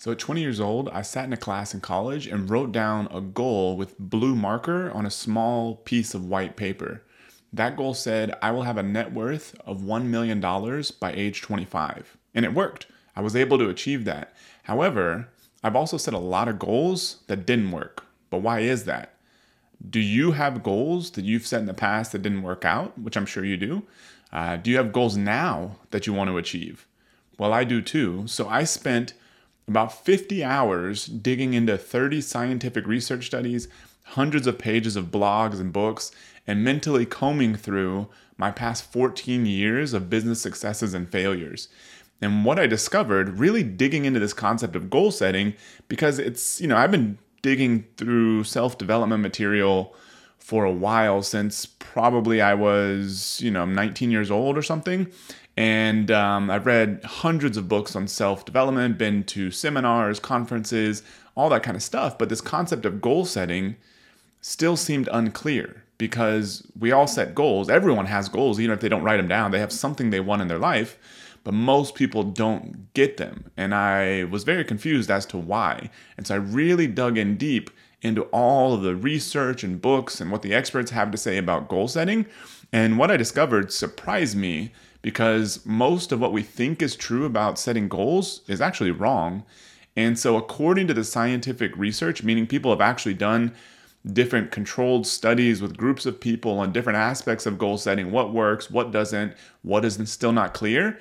So at 20 years old, I sat in a class in college and wrote down a goal with blue marker on a small piece of white paper. That goal said, I will have a net worth of $1 million by age 25. And it worked. I was able to achieve that. However, I've also set a lot of goals that didn't work. But why is that? Do you have goals that you've set in the past that didn't work out, which I'm sure you do? Uh, do you have goals now that you want to achieve? Well, I do too. So I spent about 50 hours digging into 30 scientific research studies, hundreds of pages of blogs and books, and mentally combing through my past 14 years of business successes and failures. And what I discovered, really digging into this concept of goal setting, because it's, you know, I've been digging through self development material for a while since probably I was, you know, 19 years old or something. And um, I've read hundreds of books on self development, been to seminars, conferences, all that kind of stuff. But this concept of goal setting still seemed unclear because we all set goals. Everyone has goals, even if they don't write them down. They have something they want in their life, but most people don't get them. And I was very confused as to why. And so I really dug in deep into all of the research and books and what the experts have to say about goal setting. And what I discovered surprised me because most of what we think is true about setting goals is actually wrong. And so, according to the scientific research, meaning people have actually done different controlled studies with groups of people on different aspects of goal setting what works, what doesn't, what is still not clear.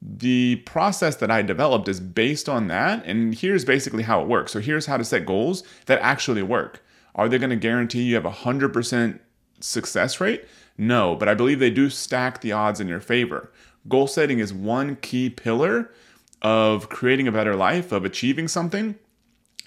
The process that I developed is based on that. And here's basically how it works. So, here's how to set goals that actually work. Are they going to guarantee you have a 100% success rate? No, but I believe they do stack the odds in your favor. Goal setting is one key pillar of creating a better life, of achieving something.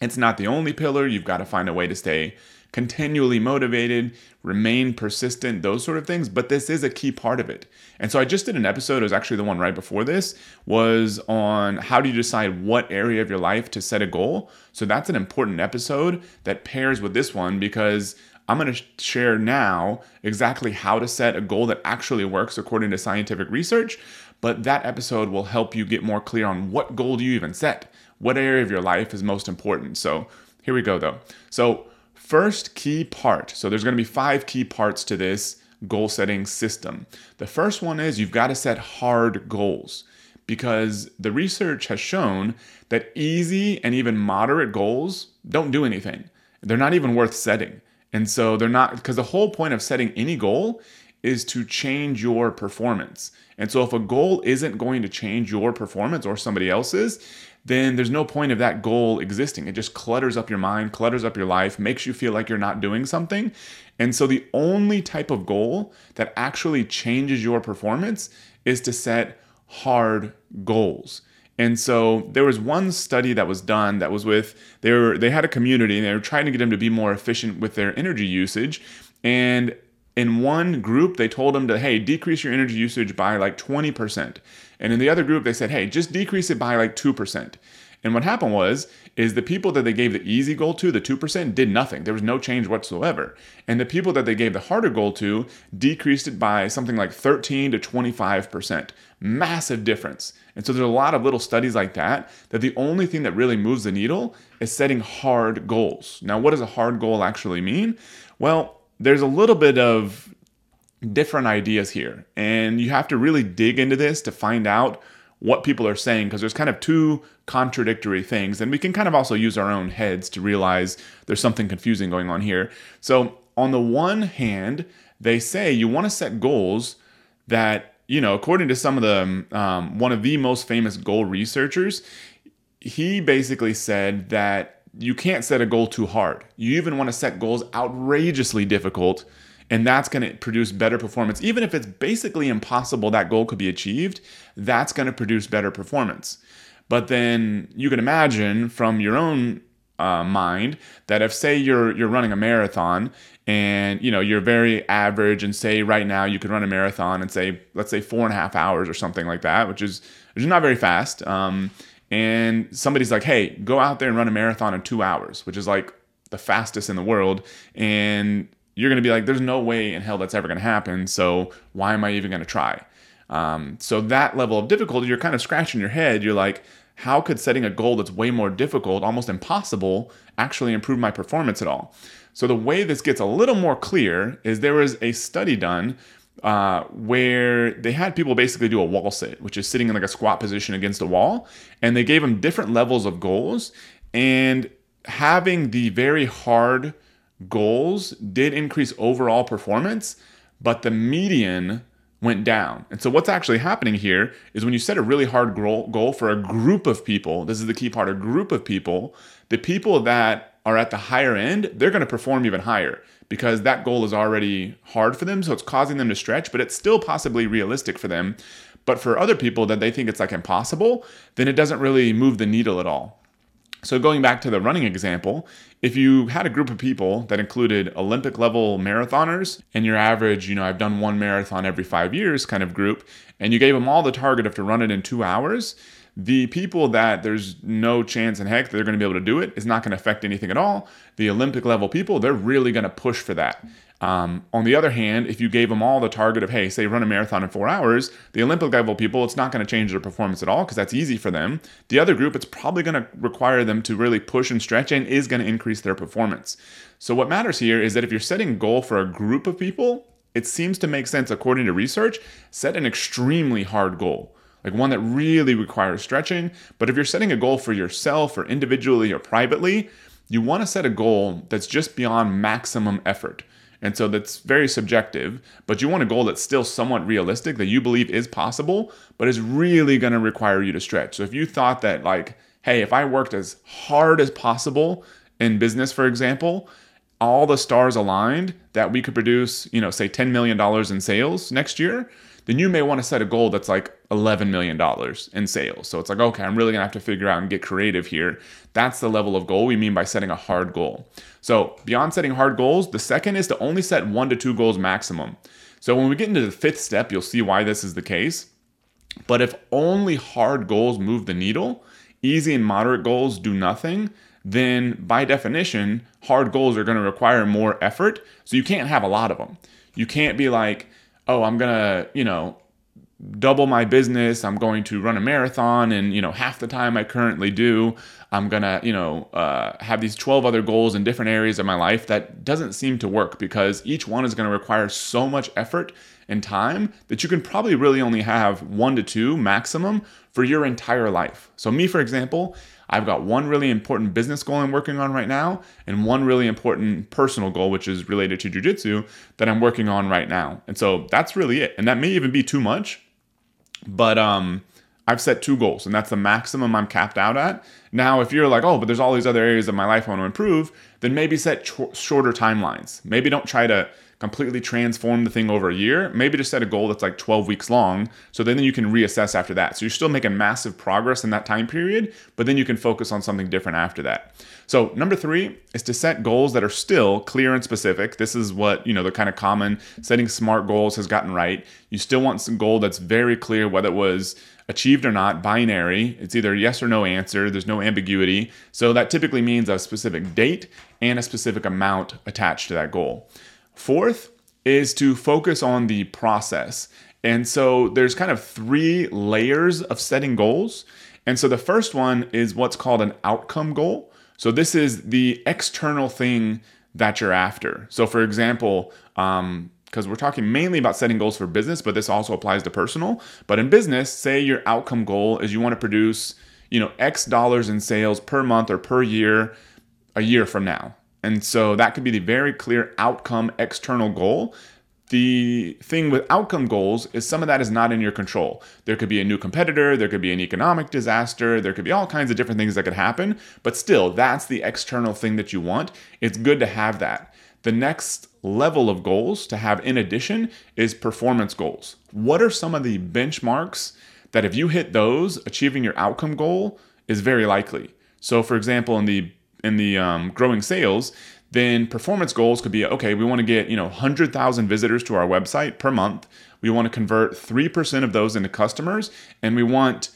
It's not the only pillar. You've got to find a way to stay continually motivated, remain persistent, those sort of things, but this is a key part of it. And so I just did an episode, it was actually the one right before this, was on how do you decide what area of your life to set a goal. So that's an important episode that pairs with this one because I'm going to share now exactly how to set a goal that actually works according to scientific research. But that episode will help you get more clear on what goal do you even set? What area of your life is most important? So here we go, though. So, first key part so there's going to be five key parts to this goal setting system. The first one is you've got to set hard goals because the research has shown that easy and even moderate goals don't do anything. They're not even worth setting. And so they're not, because the whole point of setting any goal is to change your performance. And so if a goal isn't going to change your performance or somebody else's, then there's no point of that goal existing. It just clutters up your mind, clutters up your life, makes you feel like you're not doing something. And so the only type of goal that actually changes your performance is to set hard goals. And so there was one study that was done that was with they were they had a community and they were trying to get them to be more efficient with their energy usage. And in one group they told them to hey decrease your energy usage by like 20%. And in the other group they said hey just decrease it by like 2%. And what happened was, is the people that they gave the easy goal to, the 2%, did nothing. There was no change whatsoever. And the people that they gave the harder goal to decreased it by something like 13 to 25%. Massive difference. And so there's a lot of little studies like that, that the only thing that really moves the needle is setting hard goals. Now, what does a hard goal actually mean? Well, there's a little bit of different ideas here. And you have to really dig into this to find out what people are saying because there's kind of two contradictory things and we can kind of also use our own heads to realize there's something confusing going on here. So on the one hand they say you want to set goals that you know according to some of the um, one of the most famous goal researchers he basically said that you can't set a goal too hard. You even want to set goals outrageously difficult and that's going to produce better performance. Even if it's basically impossible that goal could be achieved, that's going to produce better performance. But then you can imagine from your own uh, mind that if say you're you're running a marathon and you know you're very average and say right now you could run a marathon and say let's say four and a half hours or something like that, which is which is not very fast. Um, and somebody's like, hey, go out there and run a marathon in two hours, which is like the fastest in the world. And you're going to be like, there's no way in hell that's ever going to happen. So why am I even going to try? Um, so that level of difficulty, you're kind of scratching your head. You're like, how could setting a goal that's way more difficult, almost impossible, actually improve my performance at all? So the way this gets a little more clear is there was a study done uh, where they had people basically do a wall sit, which is sitting in like a squat position against a wall, and they gave them different levels of goals. And having the very hard goals did increase overall performance, but the median went down. And so what's actually happening here is when you set a really hard goal for a group of people, this is the key part, a group of people, the people that are at the higher end, they're going to perform even higher because that goal is already hard for them. So it's causing them to stretch, but it's still possibly realistic for them. But for other people that they think it's like impossible, then it doesn't really move the needle at all. So going back to the running example, if you had a group of people that included Olympic level marathoners and your average, you know, I've done one marathon every five years kind of group, and you gave them all the target of to run it in two hours, the people that there's no chance in heck that they're going to be able to do it is not going to affect anything at all. The Olympic level people, they're really going to push for that. Um, on the other hand, if you gave them all the target of, hey, say run a marathon in four hours, the Olympic level people, it's not going to change their performance at all because that's easy for them. The other group, it's probably going to require them to really push and stretch and is going to increase their performance. So, what matters here is that if you're setting a goal for a group of people, it seems to make sense according to research, set an extremely hard goal like one that really requires stretching. But if you're setting a goal for yourself or individually or privately, you want to set a goal that's just beyond maximum effort. And so that's very subjective, but you want a goal that's still somewhat realistic that you believe is possible, but is really going to require you to stretch. So if you thought that, like, hey, if I worked as hard as possible in business, for example, all the stars aligned that we could produce, you know, say $10 million in sales next year, then you may want to set a goal that's like $11 million in sales. So it's like, okay, I'm really going to have to figure out and get creative here. That's the level of goal we mean by setting a hard goal. So beyond setting hard goals, the second is to only set one to two goals maximum. So when we get into the fifth step, you'll see why this is the case. But if only hard goals move the needle, easy and moderate goals do nothing, then by definition, hard goals are going to require more effort. So you can't have a lot of them. You can't be like, oh, I'm going to, you know, double my business. I'm going to run a marathon and, you know, half the time I currently do. I'm going to, you know, uh, have these 12 other goals in different areas of my life. That doesn't seem to work because each one is going to require so much effort and time that you can probably really only have one to two maximum for your entire life. So, me, for example, I've got one really important business goal I'm working on right now, and one really important personal goal, which is related to jujitsu, that I'm working on right now. And so that's really it. And that may even be too much, but um, I've set two goals, and that's the maximum I'm capped out at. Now, if you're like, oh, but there's all these other areas of my life I want to improve, then maybe set ch- shorter timelines. Maybe don't try to completely transform the thing over a year, maybe just set a goal that's like 12 weeks long. So then you can reassess after that. So you're still making massive progress in that time period, but then you can focus on something different after that. So number three is to set goals that are still clear and specific. This is what, you know, the kind of common setting smart goals has gotten right. You still want some goal that's very clear, whether it was achieved or not, binary. It's either yes or no answer. There's no ambiguity. So that typically means a specific date and a specific amount attached to that goal. Fourth is to focus on the process. And so there's kind of three layers of setting goals. And so the first one is what's called an outcome goal. So this is the external thing that you're after. So for example, um, because we're talking mainly about setting goals for business, but this also applies to personal. But in business, say your outcome goal is you want to produce, you know, X dollars in sales per month or per year a year from now. And so that could be the very clear outcome external goal. The thing with outcome goals is some of that is not in your control. There could be a new competitor, there could be an economic disaster, there could be all kinds of different things that could happen, but still, that's the external thing that you want. It's good to have that. The next level of goals to have in addition is performance goals. What are some of the benchmarks that if you hit those, achieving your outcome goal is very likely? So, for example, in the in the um, growing sales, then performance goals could be okay, we want to get, you know, 100,000 visitors to our website per month. We want to convert 3% of those into customers and we want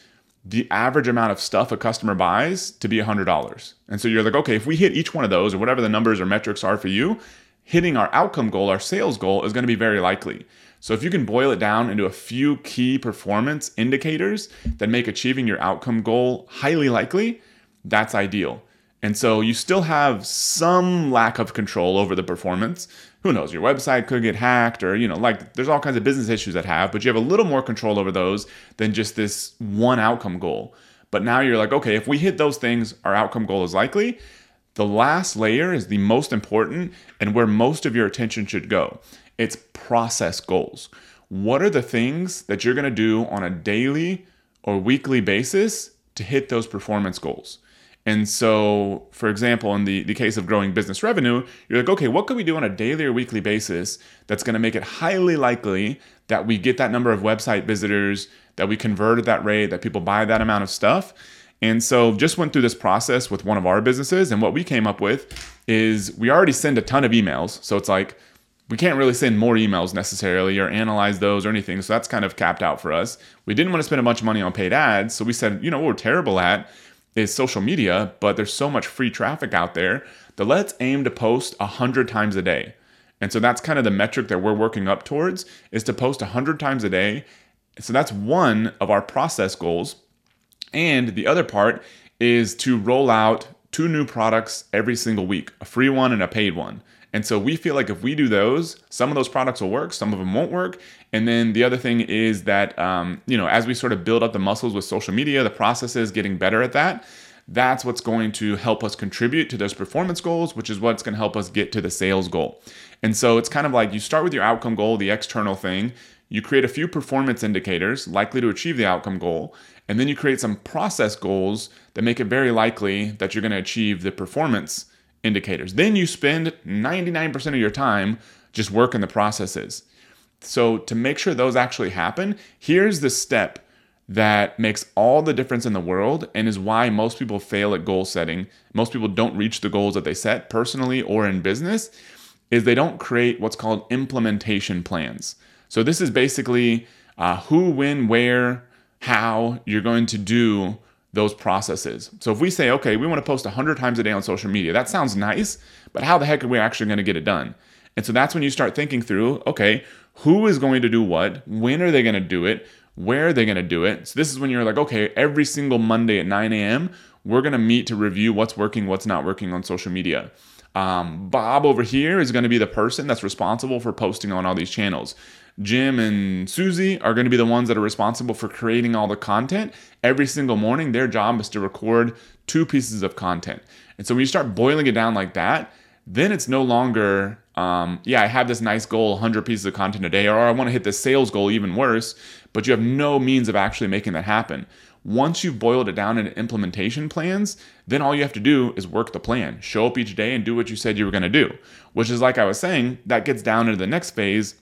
the average amount of stuff a customer buys to be $100. And so you're like, okay, if we hit each one of those or whatever the numbers or metrics are for you, hitting our outcome goal, our sales goal is going to be very likely. So if you can boil it down into a few key performance indicators that make achieving your outcome goal highly likely, that's ideal. And so you still have some lack of control over the performance. Who knows? Your website could get hacked, or, you know, like there's all kinds of business issues that have, but you have a little more control over those than just this one outcome goal. But now you're like, okay, if we hit those things, our outcome goal is likely. The last layer is the most important and where most of your attention should go. It's process goals. What are the things that you're gonna do on a daily or weekly basis to hit those performance goals? And so, for example, in the, the case of growing business revenue, you're like, okay, what can we do on a daily or weekly basis that's going to make it highly likely that we get that number of website visitors, that we convert at that rate, that people buy that amount of stuff? And so, just went through this process with one of our businesses. And what we came up with is we already send a ton of emails. So, it's like, we can't really send more emails necessarily or analyze those or anything. So that's kind of capped out for us. We didn't want to spend a bunch of money on paid ads. So we said, you know, we're terrible at is social media, but there's so much free traffic out there that let's aim to post 100 times a day. And so that's kind of the metric that we're working up towards is to post 100 times a day. So that's one of our process goals. And the other part is to roll out two new products every single week, a free one and a paid one. And so we feel like if we do those, some of those products will work, some of them won't work. And then the other thing is that, um, you know, as we sort of build up the muscles with social media, the processes getting better at that, that's what's going to help us contribute to those performance goals, which is what's going to help us get to the sales goal. And so it's kind of like you start with your outcome goal, the external thing, you create a few performance indicators likely to achieve the outcome goal, and then you create some process goals that make it very likely that you're going to achieve the performance indicators. Then you spend 99% of your time just working the processes. So, to make sure those actually happen, here's the step that makes all the difference in the world and is why most people fail at goal setting. Most people don't reach the goals that they set personally or in business is they don't create what's called implementation plans. So this is basically uh, who, when, where, how you're going to do those processes. So if we say, okay, we want to post 100 times a day on social media, that sounds nice, but how the heck are we actually going to get it done? And so that's when you start thinking through, okay, who is going to do what? When are they going to do it? Where are they going to do it? So this is when you're like, okay, every single Monday at 9 a.m., we're going to meet to review what's working, what's not working on social media. Um, Bob over here is going to be the person that's responsible for posting on all these channels. Jim and Susie are going to be the ones that are responsible for creating all the content. Every single morning, their job is to record two pieces of content. And so when you start boiling it down like that, then it's no longer, um, yeah, I have this nice goal, 100 pieces of content a day, or I want to hit the sales goal even worse, but you have no means of actually making that happen. Once you've boiled it down into implementation plans, then all you have to do is work the plan. Show up each day and do what you said you were going to do, which is like I was saying, that gets down into the next phase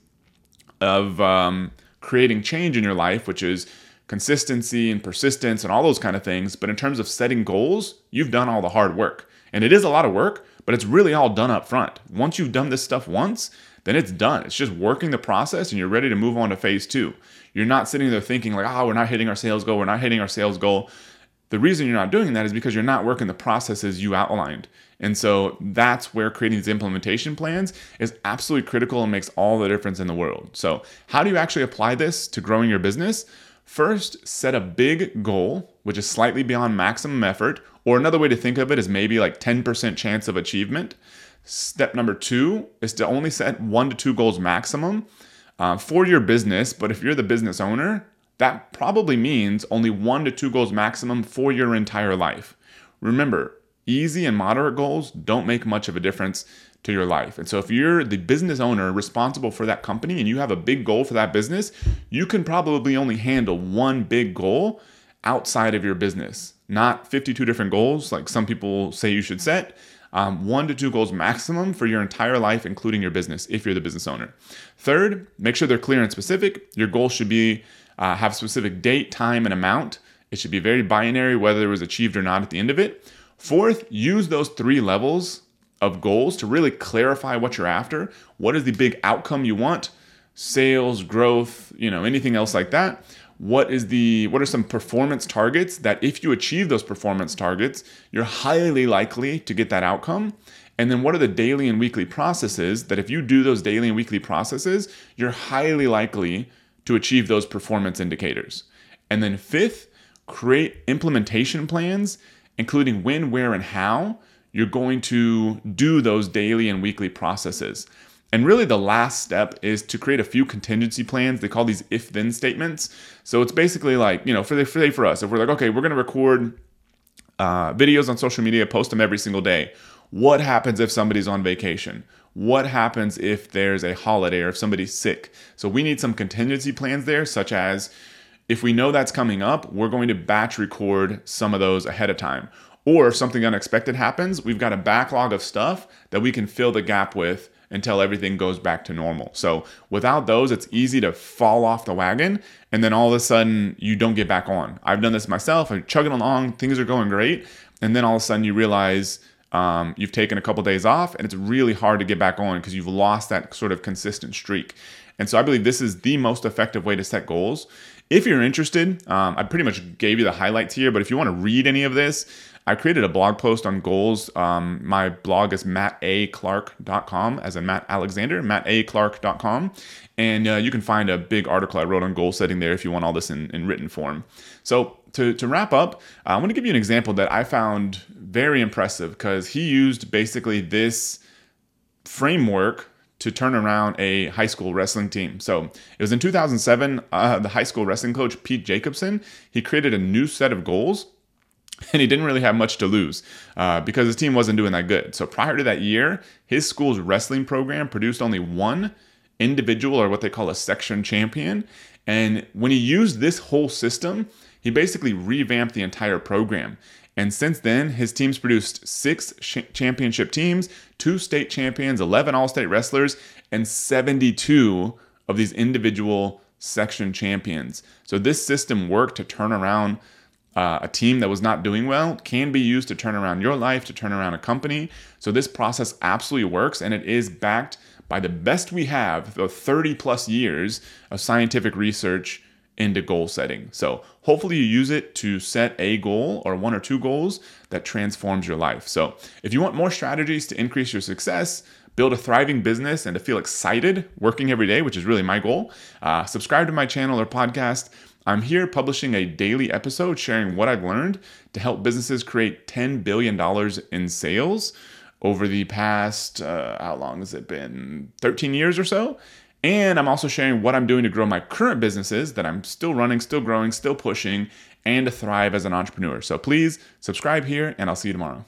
of um, creating change in your life, which is consistency and persistence and all those kind of things. But in terms of setting goals, you've done all the hard work. And it is a lot of work, but it's really all done up front. Once you've done this stuff once, then it's done. It's just working the process and you're ready to move on to phase two. You're not sitting there thinking, like, oh, we're not hitting our sales goal, we're not hitting our sales goal. The reason you're not doing that is because you're not working the processes you outlined. And so that's where creating these implementation plans is absolutely critical and makes all the difference in the world. So, how do you actually apply this to growing your business? First, set a big goal, which is slightly beyond maximum effort, or another way to think of it is maybe like 10% chance of achievement. Step number two is to only set one to two goals maximum uh, for your business. But if you're the business owner, that probably means only one to two goals maximum for your entire life. Remember, easy and moderate goals don't make much of a difference to your life. And so if you're the business owner responsible for that company and you have a big goal for that business, you can probably only handle one big goal outside of your business, not 52 different goals like some people say you should set. Um, one to two goals maximum for your entire life, including your business, if you're the business owner. Third, make sure they're clear and specific. Your goal should be uh, have specific date, time, and amount. It should be very binary, whether it was achieved or not at the end of it. Fourth, use those three levels of goals to really clarify what you're after. What is the big outcome you want? Sales, growth, you know, anything else like that. What is the what are some performance targets that if you achieve those performance targets, you're highly likely to get that outcome? And then what are the daily and weekly processes that if you do those daily and weekly processes, you're highly likely to achieve those performance indicators. And then fifth, create implementation plans, including when, where, and how you're going to do those daily and weekly processes. And really, the last step is to create a few contingency plans. They call these if then statements. So it's basically like, you know, for, the, for, for us, if we're like, okay, we're going to record uh, videos on social media, post them every single day. What happens if somebody's on vacation? What happens if there's a holiday or if somebody's sick? So we need some contingency plans there, such as if we know that's coming up, we're going to batch record some of those ahead of time. Or if something unexpected happens, we've got a backlog of stuff that we can fill the gap with until everything goes back to normal. So without those, it's easy to fall off the wagon and then all of a sudden you don't get back on. I've done this myself. I'm chugging along, things are going great, and then all of a sudden you realize um, you've taken a couple days off and it's really hard to get back on because you've lost that sort of consistent streak. And so I believe this is the most effective way to set goals. If you're interested, um, I pretty much gave you the highlights here, but if you want to read any of this, I created a blog post on goals. Um, my blog is mattaclark.com, as in Matt Alexander, mattaclark.com. And uh, you can find a big article I wrote on goal setting there if you want all this in, in written form. So, to, to wrap up, I want to give you an example that I found very impressive because he used basically this framework to turn around a high school wrestling team. So it was in 2007, uh, the high school wrestling coach, Pete Jacobson, he created a new set of goals and he didn't really have much to lose uh, because his team wasn't doing that good. So prior to that year, his school's wrestling program produced only one individual or what they call a section champion. And when he used this whole system, he basically revamped the entire program. And since then, his teams produced six sh- championship teams, two state champions, 11 all state wrestlers, and 72 of these individual section champions. So this system worked to turn around uh, a team that was not doing well can be used to turn around your life, to turn around a company. So this process absolutely works and it is backed by the best we have, the 30 plus years of scientific research into goal setting. So hopefully you use it to set a goal or one or two goals that transforms your life. So if you want more strategies to increase your success, build a thriving business, and to feel excited working every day, which is really my goal, uh, subscribe to my channel or podcast. I'm here publishing a daily episode sharing what I've learned to help businesses create $10 billion in sales over the past, uh, how long has it been? 13 years or so. And I'm also sharing what I'm doing to grow my current businesses that I'm still running, still growing, still pushing, and to thrive as an entrepreneur. So please subscribe here, and I'll see you tomorrow.